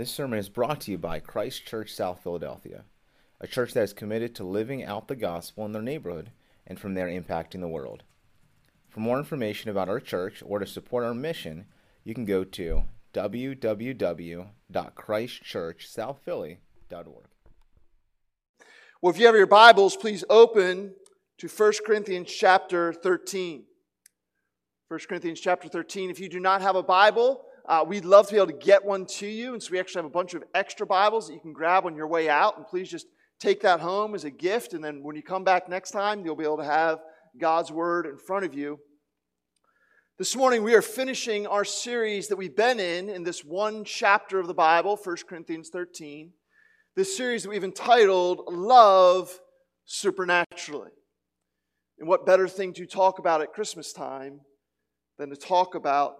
This sermon is brought to you by Christ Church South Philadelphia, a church that is committed to living out the gospel in their neighborhood and from there impacting the world. For more information about our church or to support our mission, you can go to www.christchurchsouthphilly.org. Well, if you have your Bibles, please open to 1 Corinthians chapter 13. 1 Corinthians chapter 13. If you do not have a Bible, uh, we'd love to be able to get one to you. And so we actually have a bunch of extra Bibles that you can grab on your way out. And please just take that home as a gift. And then when you come back next time, you'll be able to have God's Word in front of you. This morning, we are finishing our series that we've been in in this one chapter of the Bible, 1 Corinthians 13. This series that we've entitled Love Supernaturally. And what better thing to talk about at Christmas time than to talk about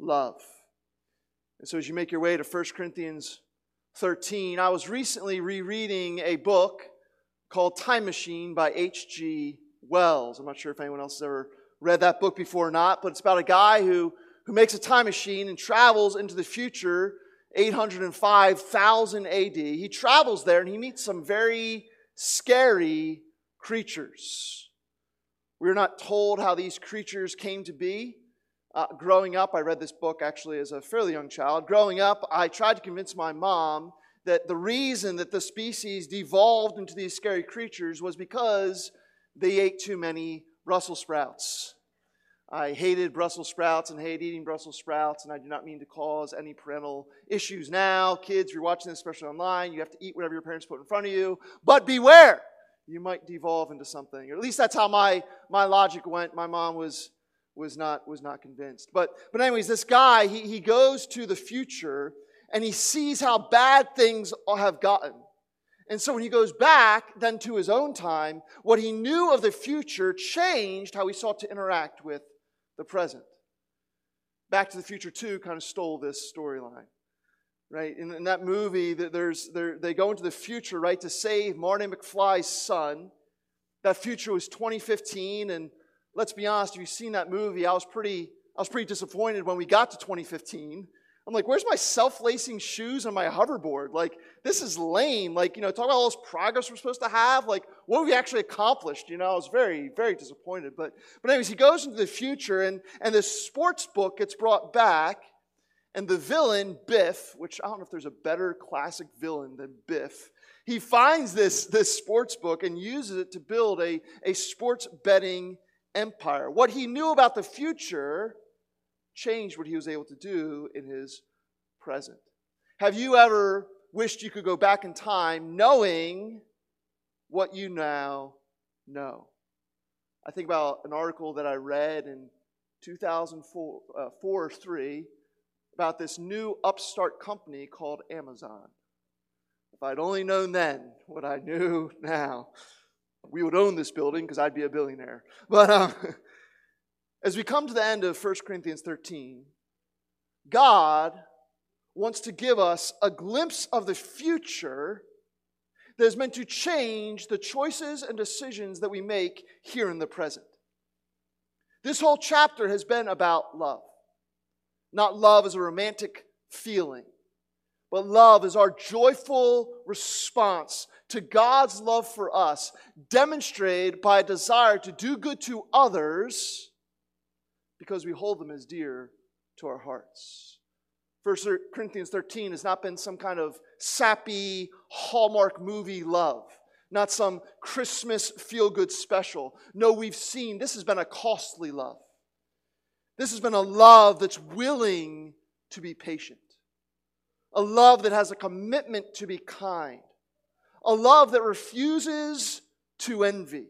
love? And so, as you make your way to 1 Corinthians 13, I was recently rereading a book called Time Machine by H.G. Wells. I'm not sure if anyone else has ever read that book before or not, but it's about a guy who, who makes a time machine and travels into the future, 805,000 AD. He travels there and he meets some very scary creatures. We're not told how these creatures came to be. Uh, growing up, I read this book actually as a fairly young child. Growing up, I tried to convince my mom that the reason that the species devolved into these scary creatures was because they ate too many Brussels sprouts. I hated Brussels sprouts and hate eating Brussels sprouts, and I do not mean to cause any parental issues now. Kids, you're watching this, especially online, you have to eat whatever your parents put in front of you. But beware, you might devolve into something. Or at least that's how my, my logic went. My mom was was not, was not convinced. But, but anyways, this guy, he, he goes to the future and he sees how bad things have gotten. And so when he goes back then to his own time, what he knew of the future changed how he sought to interact with the present. Back to the Future 2 kind of stole this storyline. Right? In, in that movie, there's, they go into the future, right, to save Marty McFly's son. That future was 2015, and let's be honest, if you've seen that movie, I was pretty, I was pretty disappointed when we got to 2015. I'm like, where's my self-lacing shoes and my hoverboard? Like, this is lame. Like, you know, talk about all this progress we're supposed to have. Like, what have we actually accomplished? You know, I was very, very disappointed. But, but anyways, he goes into the future, and and this sports book gets brought back, and the villain Biff, which I don't know if there's a better classic villain than Biff. He finds this this sports book and uses it to build a a sports betting empire. What he knew about the future changed what he was able to do in his present. Have you ever wished you could go back in time knowing what you now know? I think about an article that I read in 2004 uh, or 3 about this new upstart company called Amazon. If I'd only known then what I knew now we would own this building because I'd be a billionaire. But uh, as we come to the end of 1 Corinthians 13, God wants to give us a glimpse of the future that is meant to change the choices and decisions that we make here in the present. This whole chapter has been about love. Not love as a romantic feeling, but love is our joyful response to God's love for us, demonstrated by a desire to do good to others because we hold them as dear to our hearts. 1 Corinthians 13 has not been some kind of sappy Hallmark movie love, not some Christmas feel good special. No, we've seen this has been a costly love. This has been a love that's willing to be patient a love that has a commitment to be kind, a love that refuses to envy,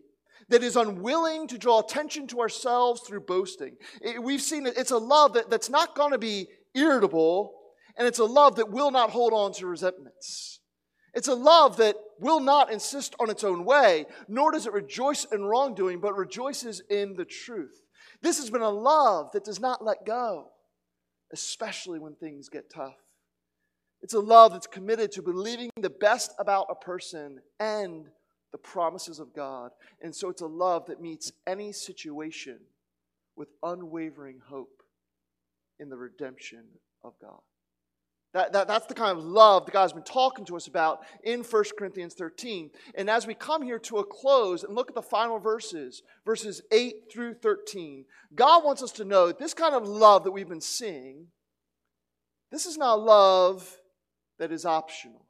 that is unwilling to draw attention to ourselves through boasting. It, we've seen it, it's a love that, that's not going to be irritable, and it's a love that will not hold on to resentments. It's a love that will not insist on its own way, nor does it rejoice in wrongdoing, but rejoices in the truth. This has been a love that does not let go, especially when things get tough. It's a love that's committed to believing the best about a person and the promises of God. And so it's a love that meets any situation with unwavering hope in the redemption of God. That, that, that's the kind of love that God's been talking to us about in 1 Corinthians 13. And as we come here to a close and look at the final verses, verses 8 through 13, God wants us to know that this kind of love that we've been seeing, this is not love that is optional.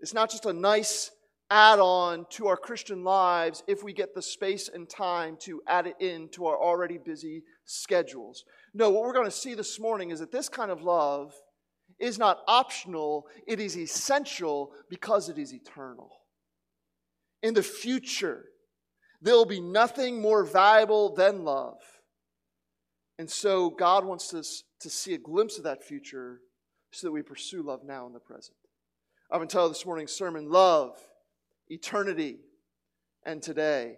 It's not just a nice add on to our Christian lives if we get the space and time to add it in to our already busy schedules. No, what we're going to see this morning is that this kind of love is not optional, it is essential because it is eternal. In the future, there will be nothing more valuable than love. And so God wants us to see a glimpse of that future so that we pursue love now in the present. I've entitled this morning's sermon, Love, Eternity, and Today.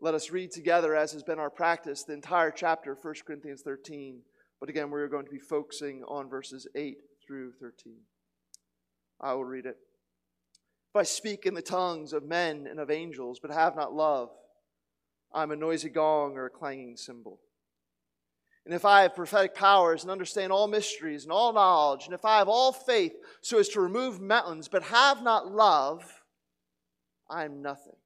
Let us read together, as has been our practice, the entire chapter, 1 Corinthians 13. But again, we're going to be focusing on verses 8 through 13. I will read it. If I speak in the tongues of men and of angels, but have not love, I'm a noisy gong or a clanging cymbal. And if I have prophetic powers and understand all mysteries and all knowledge, and if I have all faith so as to remove mountains, but have not love, I am nothing.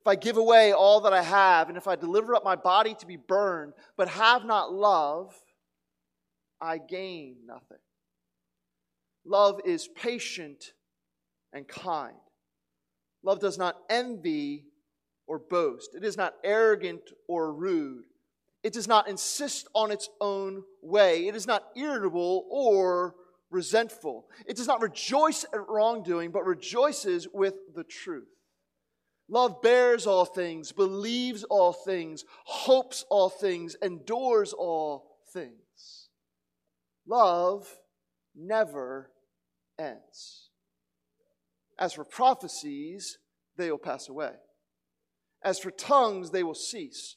If I give away all that I have, and if I deliver up my body to be burned, but have not love, I gain nothing. Love is patient and kind. Love does not envy or boast. It is not arrogant or rude. It does not insist on its own way. It is not irritable or resentful. It does not rejoice at wrongdoing, but rejoices with the truth. Love bears all things, believes all things, hopes all things, endures all things. Love never ends. As for prophecies, they will pass away. As for tongues, they will cease.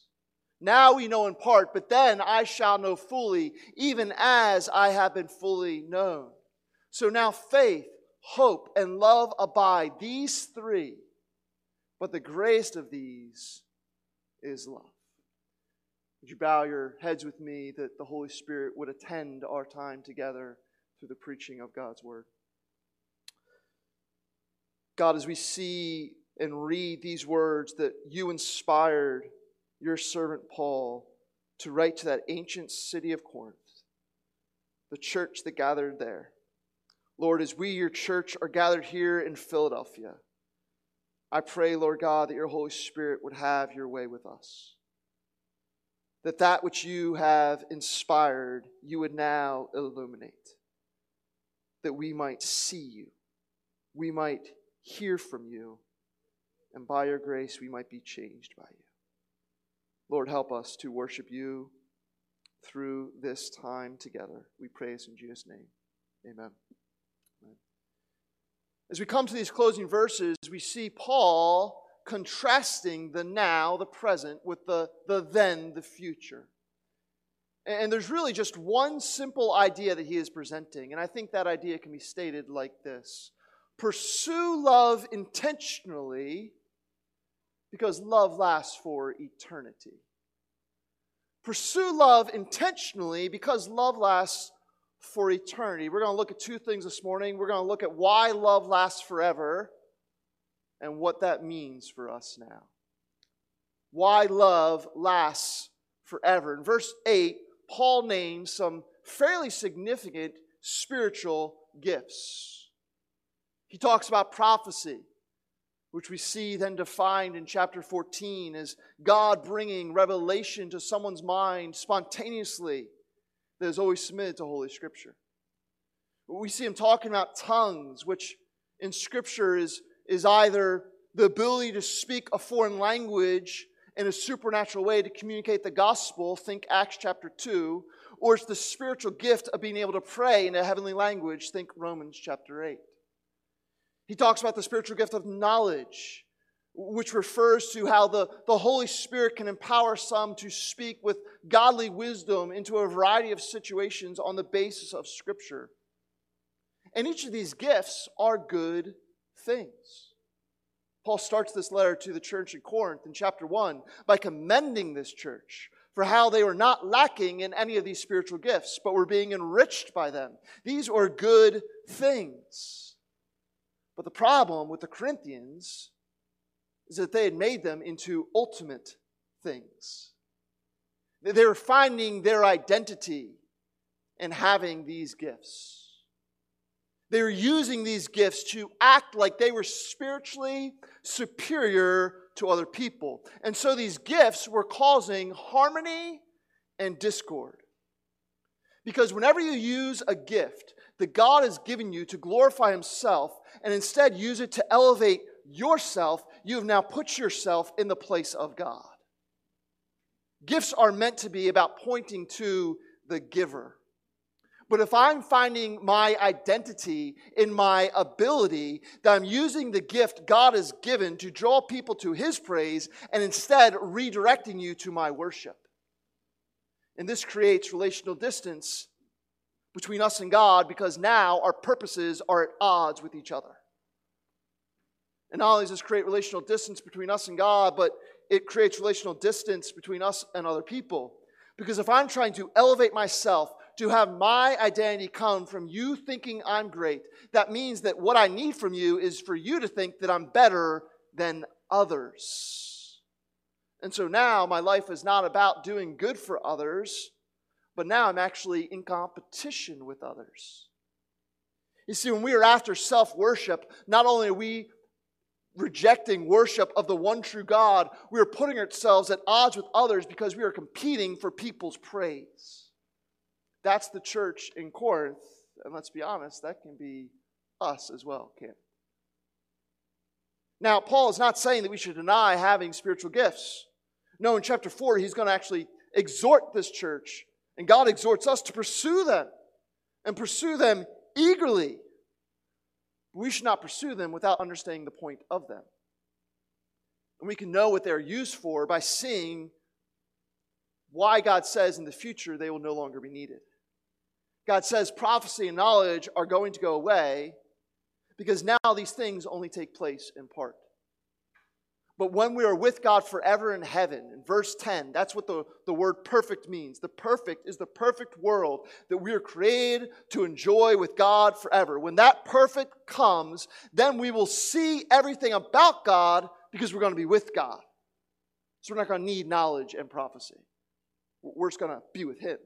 Now we know in part, but then I shall know fully, even as I have been fully known. So now faith, hope, and love abide, these three, but the greatest of these is love. Would you bow your heads with me that the Holy Spirit would attend our time together through the preaching of God's Word? God, as we see and read these words that you inspired your servant Paul to write to that ancient city of Corinth, the church that gathered there. Lord, as we, your church, are gathered here in Philadelphia, I pray, Lord God, that your Holy Spirit would have your way with us. That that which you have inspired, you would now illuminate. That we might see you, we might hear from you, and by your grace we might be changed by you. Lord, help us to worship you through this time together. We praise in Jesus' name. Amen. Amen. As we come to these closing verses, we see Paul contrasting the now, the present, with the, the then, the future. And there's really just one simple idea that he is presenting, and I think that idea can be stated like this Pursue love intentionally because love lasts for eternity. Pursue love intentionally because love lasts for eternity. We're going to look at two things this morning. We're going to look at why love lasts forever and what that means for us now. Why love lasts forever. In verse 8, Paul names some fairly significant spiritual gifts. He talks about prophecy, which we see then defined in chapter 14 as God bringing revelation to someone's mind spontaneously that is always submitted to Holy Scripture. We see him talking about tongues, which in Scripture is, is either the ability to speak a foreign language in a supernatural way to communicate the gospel, think Acts chapter 2, or it's the spiritual gift of being able to pray in a heavenly language, think Romans chapter 8. He talks about the spiritual gift of knowledge, which refers to how the, the Holy Spirit can empower some to speak with godly wisdom into a variety of situations on the basis of Scripture. And each of these gifts are good things. Paul starts this letter to the church in Corinth in chapter 1 by commending this church for how they were not lacking in any of these spiritual gifts, but were being enriched by them. These are good things. But the problem with the Corinthians is that they had made them into ultimate things. They were finding their identity in having these gifts. They were using these gifts to act like they were spiritually superior to other people. And so these gifts were causing harmony and discord. Because whenever you use a gift that God has given you to glorify Himself and instead use it to elevate yourself, you have now put yourself in the place of God. Gifts are meant to be about pointing to the giver. But if I'm finding my identity in my ability, that I'm using the gift God has given to draw people to His praise and instead redirecting you to my worship. And this creates relational distance between us and God because now our purposes are at odds with each other. And not only does this create relational distance between us and God, but it creates relational distance between us and other people. Because if I'm trying to elevate myself to have my identity come from you thinking I'm great, that means that what I need from you is for you to think that I'm better than others. And so now my life is not about doing good for others, but now I'm actually in competition with others. You see, when we are after self worship, not only are we rejecting worship of the one true God, we are putting ourselves at odds with others because we are competing for people's praise. That's the church in Corinth. And let's be honest, that can be us as well, can't it? Now, Paul is not saying that we should deny having spiritual gifts. No, in chapter 4, he's going to actually exhort this church, and God exhorts us to pursue them and pursue them eagerly. We should not pursue them without understanding the point of them. And we can know what they're used for by seeing why God says in the future they will no longer be needed. God says prophecy and knowledge are going to go away because now these things only take place in part. But when we are with God forever in heaven, in verse 10, that's what the, the word perfect means. The perfect is the perfect world that we are created to enjoy with God forever. When that perfect comes, then we will see everything about God because we're going to be with God. So we're not going to need knowledge and prophecy. We're just going to be with Him.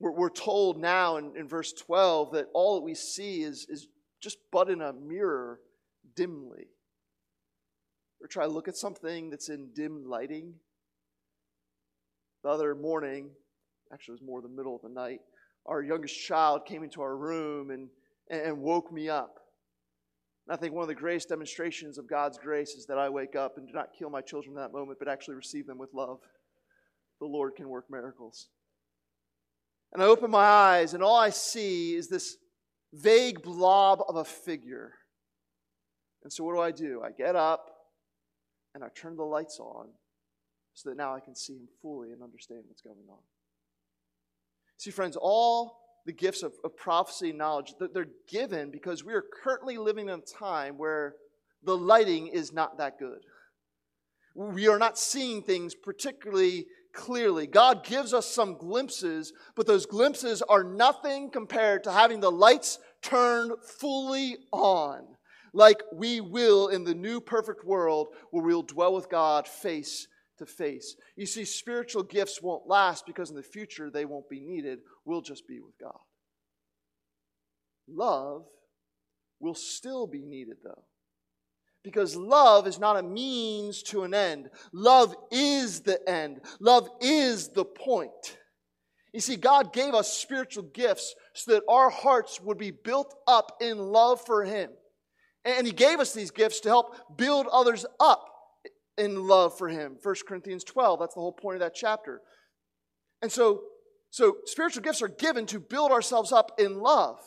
We're, we're told now in, in verse 12 that all that we see is, is just but in a mirror dimly. Or try to look at something that's in dim lighting. The other morning, actually, it was more the middle of the night, our youngest child came into our room and, and woke me up. And I think one of the greatest demonstrations of God's grace is that I wake up and do not kill my children in that moment, but actually receive them with love. The Lord can work miracles. And I open my eyes, and all I see is this vague blob of a figure. And so, what do I do? I get up and I turn the lights on so that now I can see him fully and understand what's going on. See, friends, all the gifts of, of prophecy and knowledge, they're given because we are currently living in a time where the lighting is not that good. We are not seeing things particularly clearly. God gives us some glimpses, but those glimpses are nothing compared to having the lights turned fully on, like we will in the new perfect world where we'll dwell with God face to face. You see, spiritual gifts won't last because in the future they won't be needed. We'll just be with God. Love will still be needed, though. Because love is not a means to an end. Love is the end. Love is the point. You see, God gave us spiritual gifts so that our hearts would be built up in love for Him. And He gave us these gifts to help build others up in love for Him. 1 Corinthians 12, that's the whole point of that chapter. And so, so spiritual gifts are given to build ourselves up in love.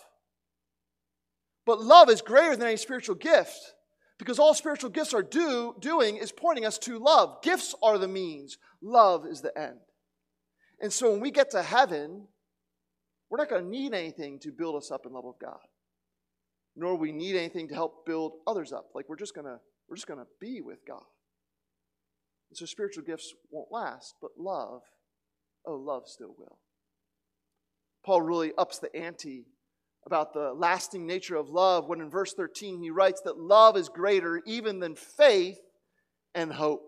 But love is greater than any spiritual gift Because all spiritual gifts are do, doing is pointing us to love. Gifts are the means, love is the end. And so when we get to heaven, we're not going to need anything to build us up in love of God, nor we need anything to help build others up. Like we're just to we're just to be with God. And so spiritual gifts won't last, but love, oh, love still will. Paul really ups the ante about the lasting nature of love when in verse 13 he writes that love is greater even than faith and hope.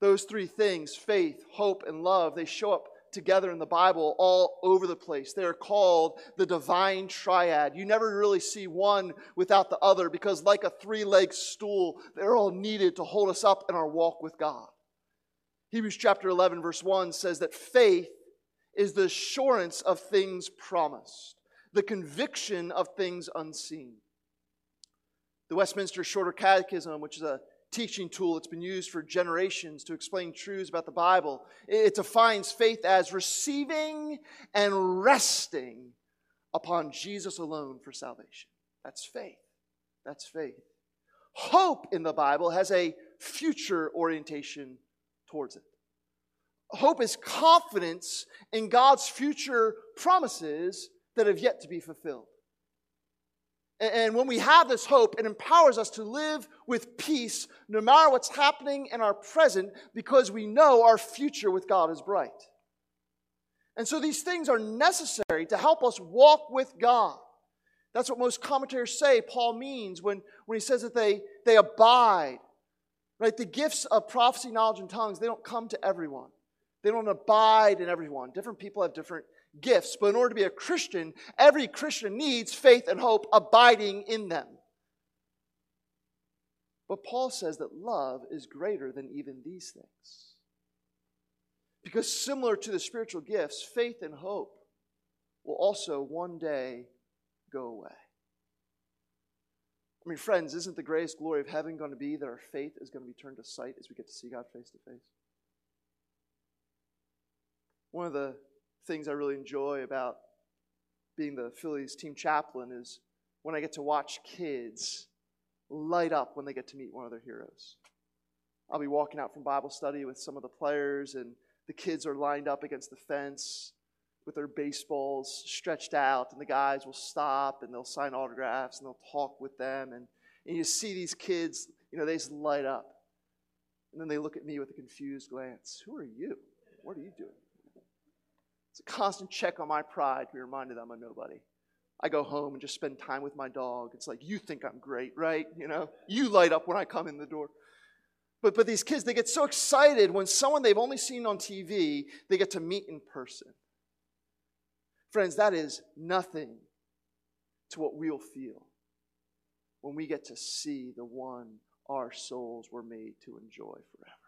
Those three things, faith, hope, and love, they show up together in the Bible all over the place. They're called the divine triad. You never really see one without the other because, like a three legged stool, they're all needed to hold us up in our walk with God. Hebrews chapter 11, verse 1 says that faith is the assurance of things promised, the conviction of things unseen. The Westminster Shorter Catechism, which is a teaching tool that's been used for generations to explain truths about the Bible. It defines faith as receiving and resting upon Jesus alone for salvation. That's faith. That's faith. Hope in the Bible has a future orientation towards it. Hope is confidence in God's future promises that have yet to be fulfilled. And when we have this hope, it empowers us to live with peace no matter what's happening in our present because we know our future with God is bright. And so these things are necessary to help us walk with God. That's what most commentators say Paul means when, when he says that they, they abide. Right? The gifts of prophecy, knowledge, and tongues, they don't come to everyone. They don't abide in everyone. Different people have different gifts, but in order to be a Christian, every Christian needs faith and hope abiding in them. But Paul says that love is greater than even these things. Because similar to the spiritual gifts, faith and hope will also one day go away. I mean, friends, isn't the greatest glory of heaven going to be that our faith is going to be turned to sight as we get to see God face to face? One of the things I really enjoy about being the Phillies team chaplain is when I get to watch kids light up when they get to meet one of their heroes. I'll be walking out from Bible study with some of the players, and the kids are lined up against the fence with their baseballs stretched out, and the guys will stop and they'll sign autographs and they'll talk with them. And, and you see these kids, you know, they just light up. And then they look at me with a confused glance Who are you? What are you doing? It's a constant check on my pride to be reminded that I'm a nobody. I go home and just spend time with my dog. It's like, you think I'm great, right? You know, you light up when I come in the door. But, but these kids, they get so excited when someone they've only seen on TV, they get to meet in person. Friends, that is nothing to what we'll feel when we get to see the one our souls were made to enjoy forever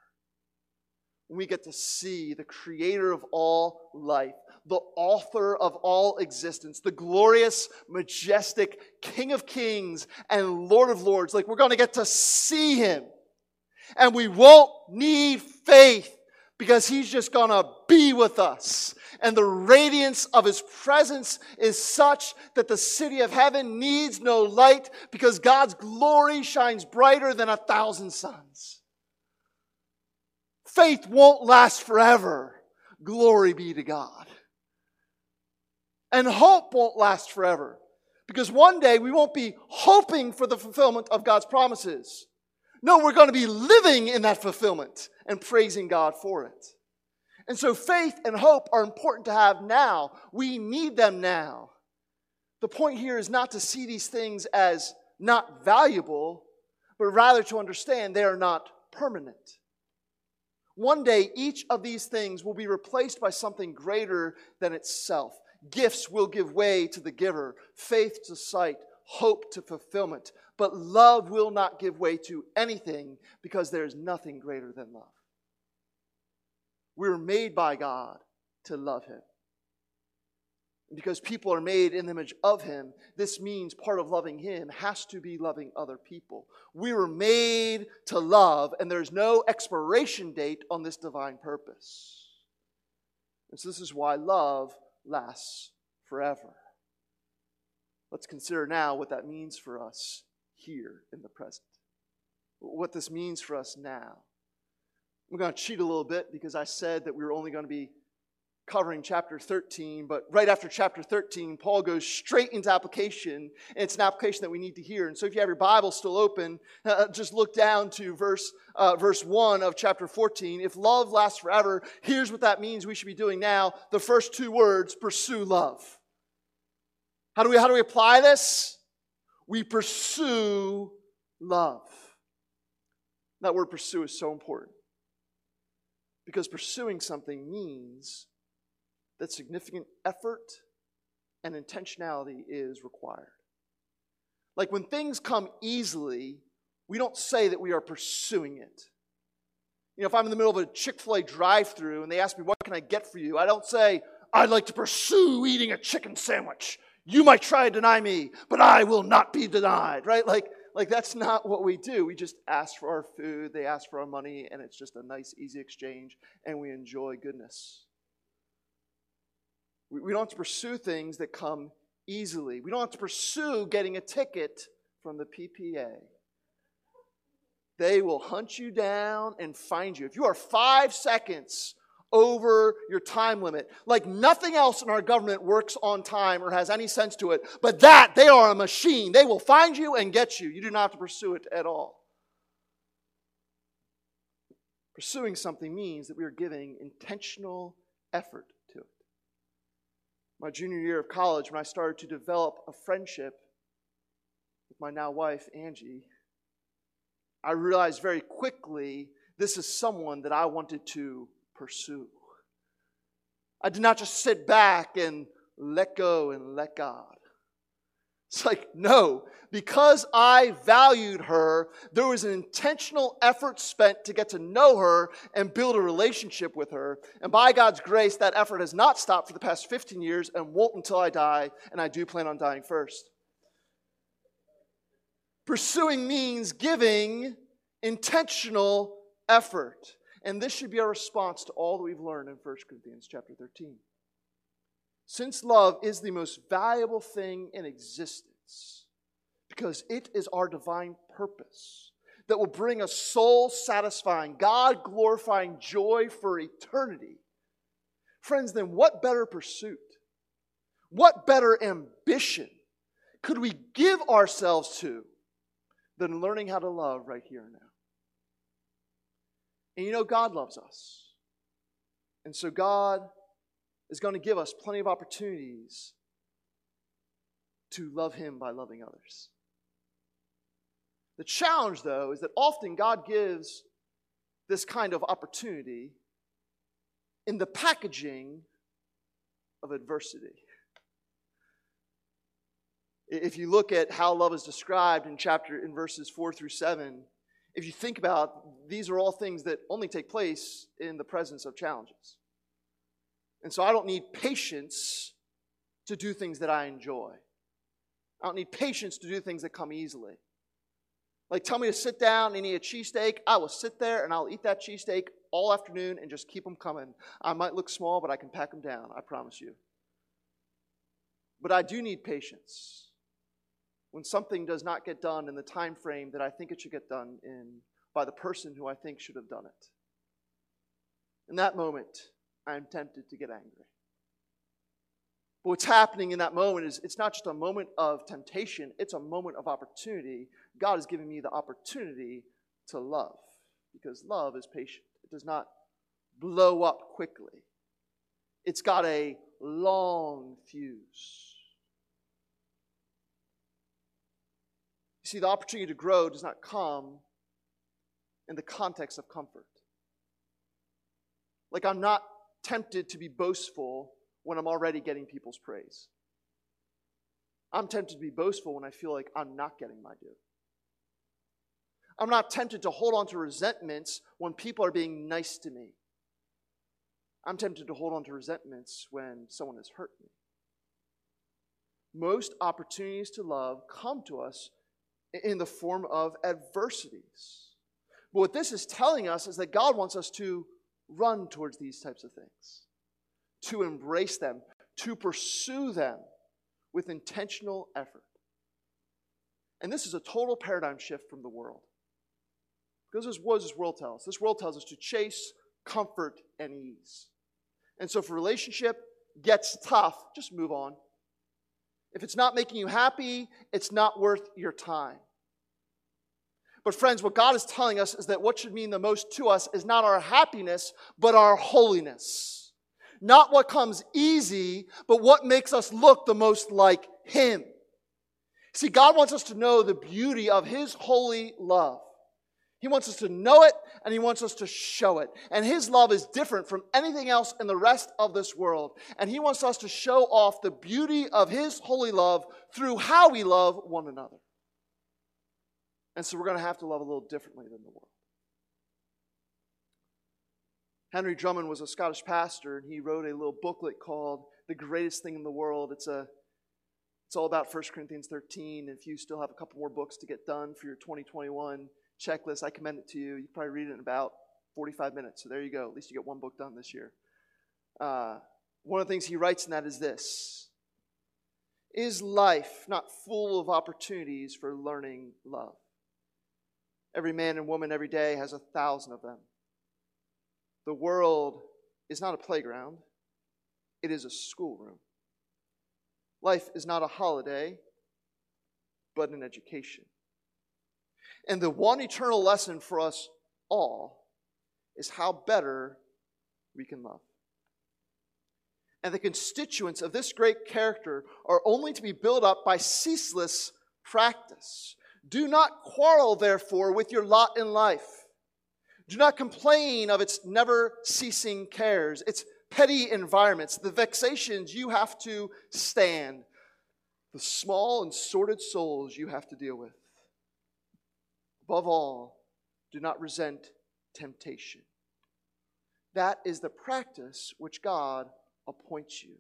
we get to see the creator of all life, the author of all existence, the glorious, majestic King of kings and Lord of lords. Like we're going to get to see him. And we won't need faith because he's just going to be with us. And the radiance of his presence is such that the city of heaven needs no light because God's glory shines brighter than a thousand suns. Faith won't last forever. Glory be to God. And hope won't last forever. Because one day we won't be hoping for the fulfillment of God's promises. No, we're going to be living in that fulfillment and praising God for it. And so faith and hope are important to have now. We need them now. The point here is not to see these things as not valuable, but rather to understand they are not permanent. One day, each of these things will be replaced by something greater than itself. Gifts will give way to the giver, faith to sight, hope to fulfillment. But love will not give way to anything because there is nothing greater than love. We were made by God to love Him because people are made in the image of him, this means part of loving him has to be loving other people. We were made to love, and there's no expiration date on this divine purpose. And so, this is why love lasts forever. Let's consider now what that means for us here in the present. What this means for us now. I'm going to cheat a little bit because I said that we were only going to be covering chapter 13, but right after chapter 13, Paul goes straight into application. And it's an application that we need to hear. And so if you have your Bible still open, uh, just look down to verse, uh, verse 1 of chapter 14. If love lasts forever, here's what that means we should be doing now. The first two words pursue love. How do we, how do we apply this? We pursue love. That word pursue is so important because pursuing something means that significant effort and intentionality is required. Like when things come easily, we don't say that we are pursuing it. You know, if I'm in the middle of a Chick fil A drive through and they ask me, What can I get for you? I don't say, I'd like to pursue eating a chicken sandwich. You might try to deny me, but I will not be denied, right? Like, like that's not what we do. We just ask for our food, they ask for our money, and it's just a nice, easy exchange, and we enjoy goodness. We don't have to pursue things that come easily. We don't have to pursue getting a ticket from the PPA. They will hunt you down and find you. If you are five seconds over your time limit, like nothing else in our government works on time or has any sense to it, but that, they are a machine. They will find you and get you. You do not have to pursue it at all. Pursuing something means that we are giving intentional effort my junior year of college, when I started to develop a friendship with my now wife, Angie, I realized very quickly this is someone that I wanted to pursue. I did not just sit back and let go and let God. It's like, no, because I valued her, there was an intentional effort spent to get to know her and build a relationship with her. And by God's grace, that effort has not stopped for the past 15 years and won't until I die, and I do plan on dying first. Pursuing means giving intentional effort. And this should be our response to all that we've learned in 1 Corinthians chapter 13. Since love is the most valuable thing in existence, because it is our divine purpose that will bring us soul satisfying, God glorifying joy for eternity. Friends, then what better pursuit? What better ambition could we give ourselves to than learning how to love right here and now? And you know, God loves us. And so God is going to give us plenty of opportunities to love Him by loving others. The challenge, though, is that often God gives this kind of opportunity in the packaging of adversity. If you look at how love is described in chapter in verses 4 through 7, if you think about these are all things that only take place in the presence of challenges. And so I don't need patience to do things that I enjoy. I don't need patience to do things that come easily. Like, tell me to sit down and eat a cheesesteak. I will sit there and I'll eat that cheesesteak all afternoon and just keep them coming. I might look small, but I can pack them down. I promise you. But I do need patience when something does not get done in the time frame that I think it should get done in by the person who I think should have done it. In that moment, I'm tempted to get angry. But what's happening in that moment is it's not just a moment of temptation, it's a moment of opportunity. God is giving me the opportunity to love because love is patient, it does not blow up quickly, it's got a long fuse. You see, the opportunity to grow does not come in the context of comfort. Like, I'm not tempted to be boastful when I'm already getting people's praise. I'm tempted to be boastful when I feel like I'm not getting my due. I'm not tempted to hold on to resentments when people are being nice to me. I'm tempted to hold on to resentments when someone has hurt me. Most opportunities to love come to us in the form of adversities. But what this is telling us is that God wants us to run towards these types of things, to embrace them, to pursue them with intentional effort. And this is a total paradigm shift from the world. Because this, what this world tell us? This world tells us to chase comfort and ease. And so if a relationship gets tough, just move on. If it's not making you happy, it's not worth your time. But, friends, what God is telling us is that what should mean the most to us is not our happiness, but our holiness. Not what comes easy, but what makes us look the most like Him. See, God wants us to know the beauty of His holy love. He wants us to know it and He wants us to show it. And His love is different from anything else in the rest of this world. And He wants us to show off the beauty of His holy love through how we love one another. And so we're going to have to love a little differently than the world. Henry Drummond was a Scottish pastor, and he wrote a little booklet called The Greatest Thing in the World. It's, a, it's all about 1 Corinthians 13. If you still have a couple more books to get done for your 2021 checklist, I commend it to you. You probably read it in about 45 minutes. So there you go. At least you get one book done this year. Uh, one of the things he writes in that is this Is life not full of opportunities for learning love? Every man and woman every day has a thousand of them. The world is not a playground, it is a schoolroom. Life is not a holiday, but an education. And the one eternal lesson for us all is how better we can love. And the constituents of this great character are only to be built up by ceaseless practice. Do not quarrel, therefore, with your lot in life. Do not complain of its never ceasing cares, its petty environments, the vexations you have to stand, the small and sordid souls you have to deal with. Above all, do not resent temptation. That is the practice which God appoints you.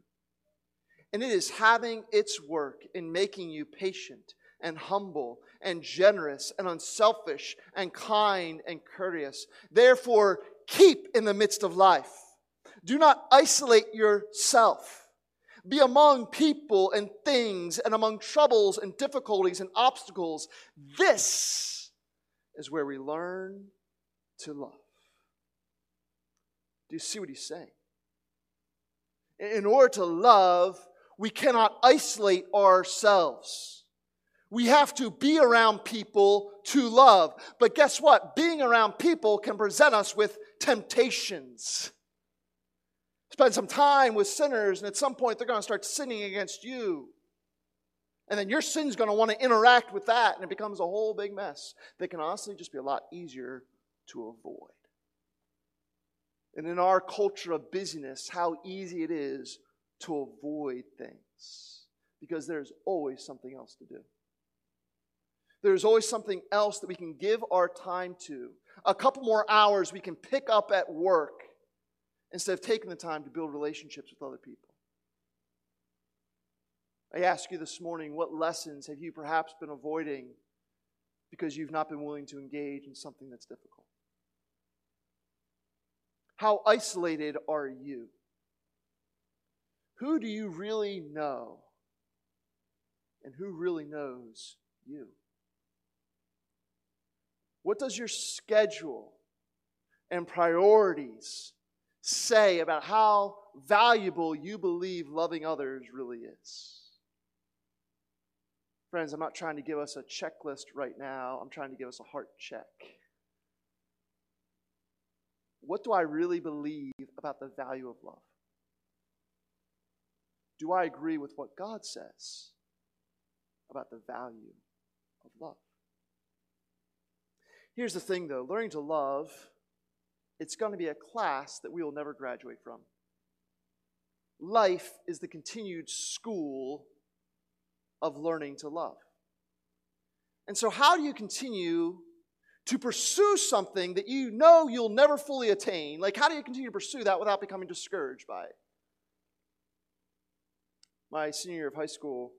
And it is having its work in making you patient and humble and generous and unselfish and kind and courteous. Therefore, keep in the midst of life. Do not isolate yourself. Be among people and things and among troubles and difficulties and obstacles. This is where we learn to love. Do you see what he's saying? In order to love, we cannot isolate ourselves. We have to be around people to love. But guess what? Being around people can present us with temptations. Spend some time with sinners, and at some point they're going to start sinning against you. And then your sin's going to want to interact with that, and it becomes a whole big mess that can honestly just be a lot easier to avoid. And in our culture of busyness, how easy it is to avoid things because there's always something else to do. There's always something else that we can give our time to. A couple more hours we can pick up at work instead of taking the time to build relationships with other people. I ask you this morning, what lessons have you perhaps been avoiding because you've not been willing to engage in something that's difficult? How isolated are you? Who do you really know? And who really knows you? What does your schedule and priorities say about how valuable you believe loving others really is? Friends, I'm not trying to give us a checklist right now. I'm trying to give us a heart check. What do I really believe about the value of love? Do I agree with what God says about the value of love? Here's the thing though learning to love, it's going to be a class that we will never graduate from. Life is the continued school of learning to love. And so, how do you continue to pursue something that you know you'll never fully attain? Like, how do you continue to pursue that without becoming discouraged by it? My senior year of high school,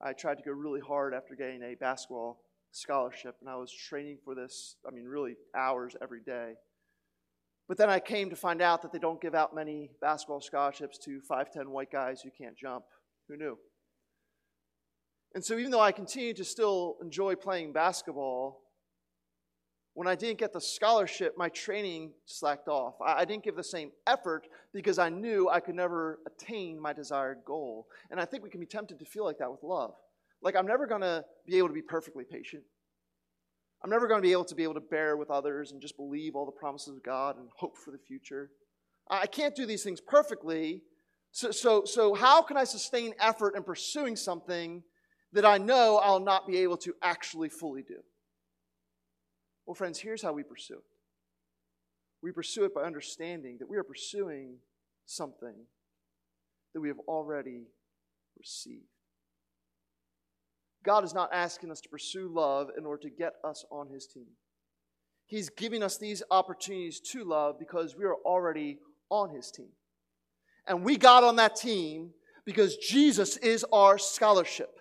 I tried to go really hard after getting a basketball scholarship, and I was training for this, I mean, really hours every day. But then I came to find out that they don't give out many basketball scholarships to 5'10 white guys who can't jump. Who knew? And so, even though I continued to still enjoy playing basketball, when I didn't get the scholarship, my training slacked off. I, didn't give the same effort because I knew I could never attain my desired goal. And I think we can be tempted to feel like that with love. Like, I'm never going to be able to be perfectly patient. I'm never going to be able to be able to bear with others and just believe all the promises of God and hope for the future. I can't do these things perfectly. So, so, so how can I sustain effort in pursuing something that I know I'll not be able to actually fully do? Well, friends, here's how we pursue it we pursue it by understanding that we are pursuing something that we have already received. God is not asking us to pursue love in order to get us on his team. He's giving us these opportunities to love because we are already on his team. And we got on that team because Jesus is our scholarship.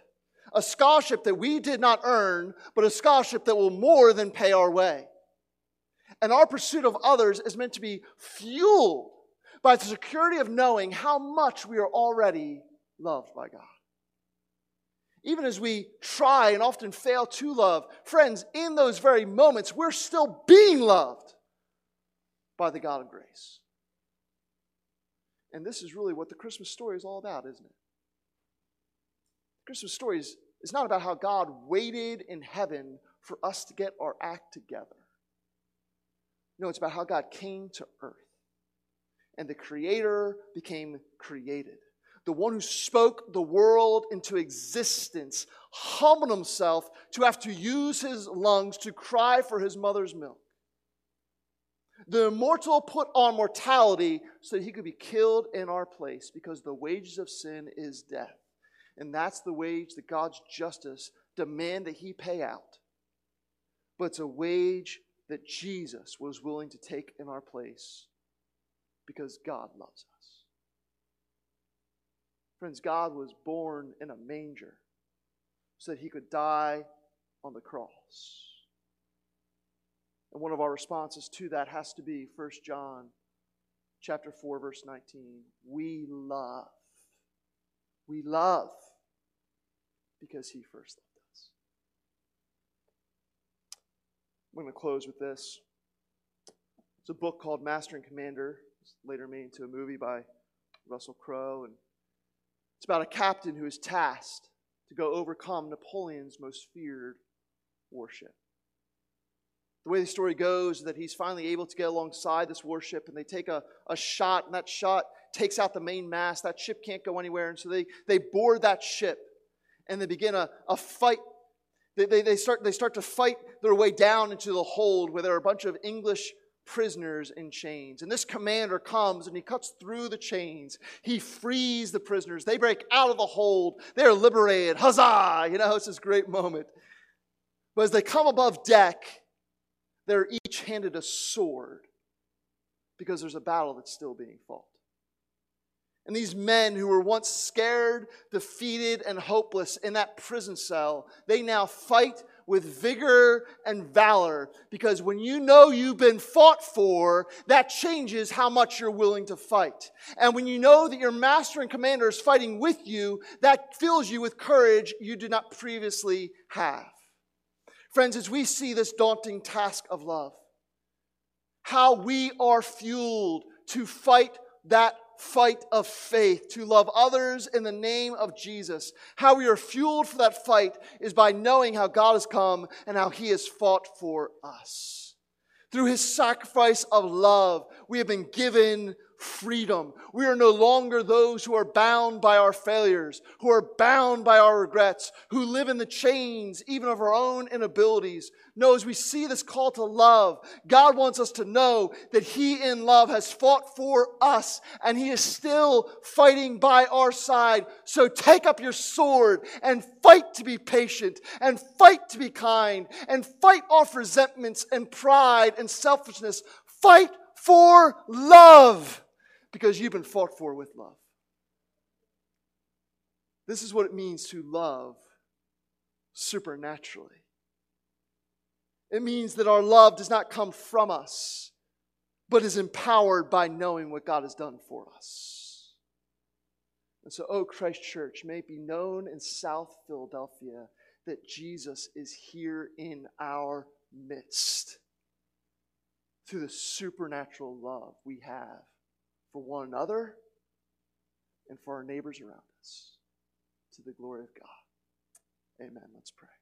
A scholarship that we did not earn, but a scholarship that will more than pay our way. And our pursuit of others is meant to be fueled by the security of knowing how much we are already loved by God even as we try and often fail to love, friends, in those very moments, we're still being loved by the God of grace. And this is really what the Christmas story is all about, isn't it? The Christmas story is, is not about how God waited in heaven for us to get our act together. No, it's about how God came to earth and the Creator became created the one who spoke the world into existence, humbled himself to have to use his lungs to cry for his mother's milk. The immortal put on mortality so that he could be killed in our place because the wages of sin is death. And that's the wage that God's justice demand that he pay out. But it's a wage that Jesus was willing to take in our place because God loves us. Friends, God was born in a manger so that he could die on the cross. And one of our responses to that has to be 1 John chapter 4 verse 19. We love. We love because he first loved us. I'm going to close with this. It's a book called Master and Commander. It's later made into a movie by Russell Crowe and it's about a captain who is tasked to go overcome Napoleon's most feared warship. The way the story goes is that he's finally able to get alongside this warship and they take a, a shot, and that shot takes out the main mast. That ship can't go anywhere. And so they, they board that ship and they begin a, a fight. They, they, they, start, they start to fight their way down into the hold where there are a bunch of English prisoners in chains. And this commander comes and he cuts through the chains. He frees the prisoners. They break out of the hold. They're liberated. Huzzah! You know, it's this great moment. But as they come above deck, they're each handed a sword because there's a battle that's still being fought. And these men who were once scared, defeated, and hopeless in that prison cell, they now fight with vigor and valor because when you know you've been fought for, that changes how much you're willing to fight. And when you know that your master and commander is fighting with you, that fills you with courage you did not previously have. Friends, as we see this daunting task of love, how we are fueled to fight that fight of faith, to love others in the name of Jesus. How we are fueled for that fight is by knowing how God has come and how he has fought for us. Through his sacrifice of love, we have been given freedom. We are no longer those who are bound by our failures, who are bound by our regrets, who live in the chains even of our own inabilities. No, as we see this call to love, God wants us to know that He in love has fought for us and He is still fighting by our side. So take up your sword and fight to be patient and fight to be kind and fight off resentments and pride and selfishness. Fight for love because you've been fought for with love. This is what it means to love supernaturally. It means that our love does not come from us, but is empowered by knowing what God has done for us. And so, oh, Christ Church, may it be known in South Philadelphia that Jesus is here in our midst through the supernatural love we have for one another and for our neighbors around us to the glory of God. Amen. Let's pray.